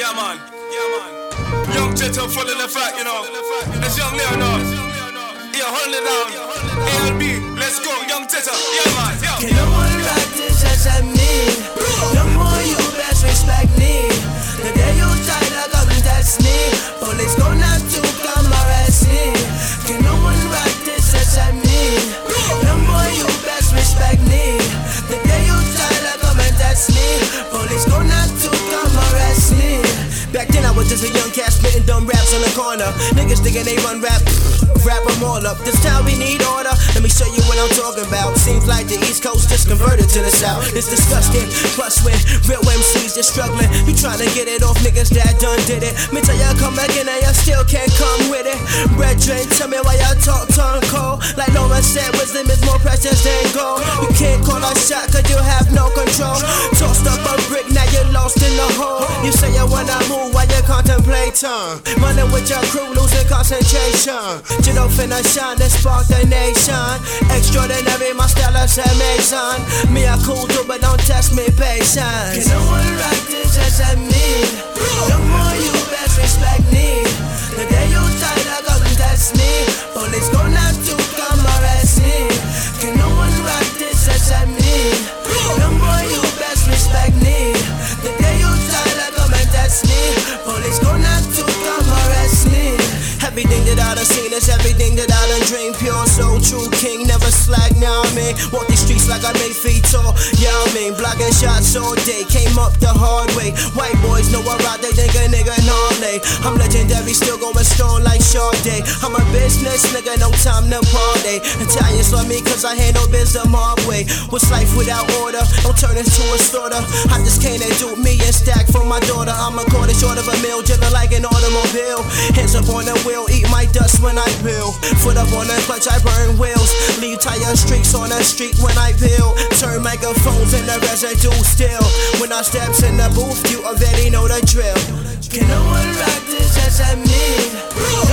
Yeah, man. Yeah, man. Young Jetta full the fact, you know. That's young Leonard. Yeah, hold it down. ALB, let's go. Young Jetta. Yeah, man. Yeah. Back then I was just a young cat spitting dumb raps on the corner. Niggas thinking they run rap, wrap them all up. This time we need order. Let me show you what I'm talking about. Seems like the East Coast just converted to the South. It's disgusting. Plus when real MCs just struggling, you trying to get it off niggas that done did it. Me tell y'all come back in and y'all still can't come with it. Red Brethren, tell me why y'all talk tongue cold. Like Lawrence said, wisdom is more precious than gold. You can't call a shot cause you have no control. You say you wanna move while you contemplate time. Running with your crew, losing concentration. You don't finna shine, spark the nation. Extraordinary, my style is amazing. Me a cool dude, but don't test me patience. Can no one rock this as I? That I done seen is everything that I done dreamed. Pure soul, true king, never slack. Now I mean, walk these streets like I made feet tall. Yeah, I'm mean, blocking shots all day. Came up the hard way. White boys know I ride, they think a nigga gnarly. I'm legendary, still going strong like Sade. I'm business nigga, no time to party. Italians love me cause I handle biz the mob way. What's life without order? Don't turn into a slaughter. I just can't do me and stack for my daughter. I'm a quarter short of a meal, driven like an automobile. Hands up on the wheel, eat my dust when I peel. Foot up on the clutch, I burn wheels. Leave tire streaks on the street when I peel. Turn microphones in the residue still. When I steps in the booth, you already know the drill. Can no one rock this as I mean?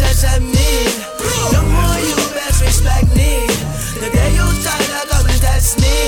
This as I? No more you best respect me. The day you try to come and test me,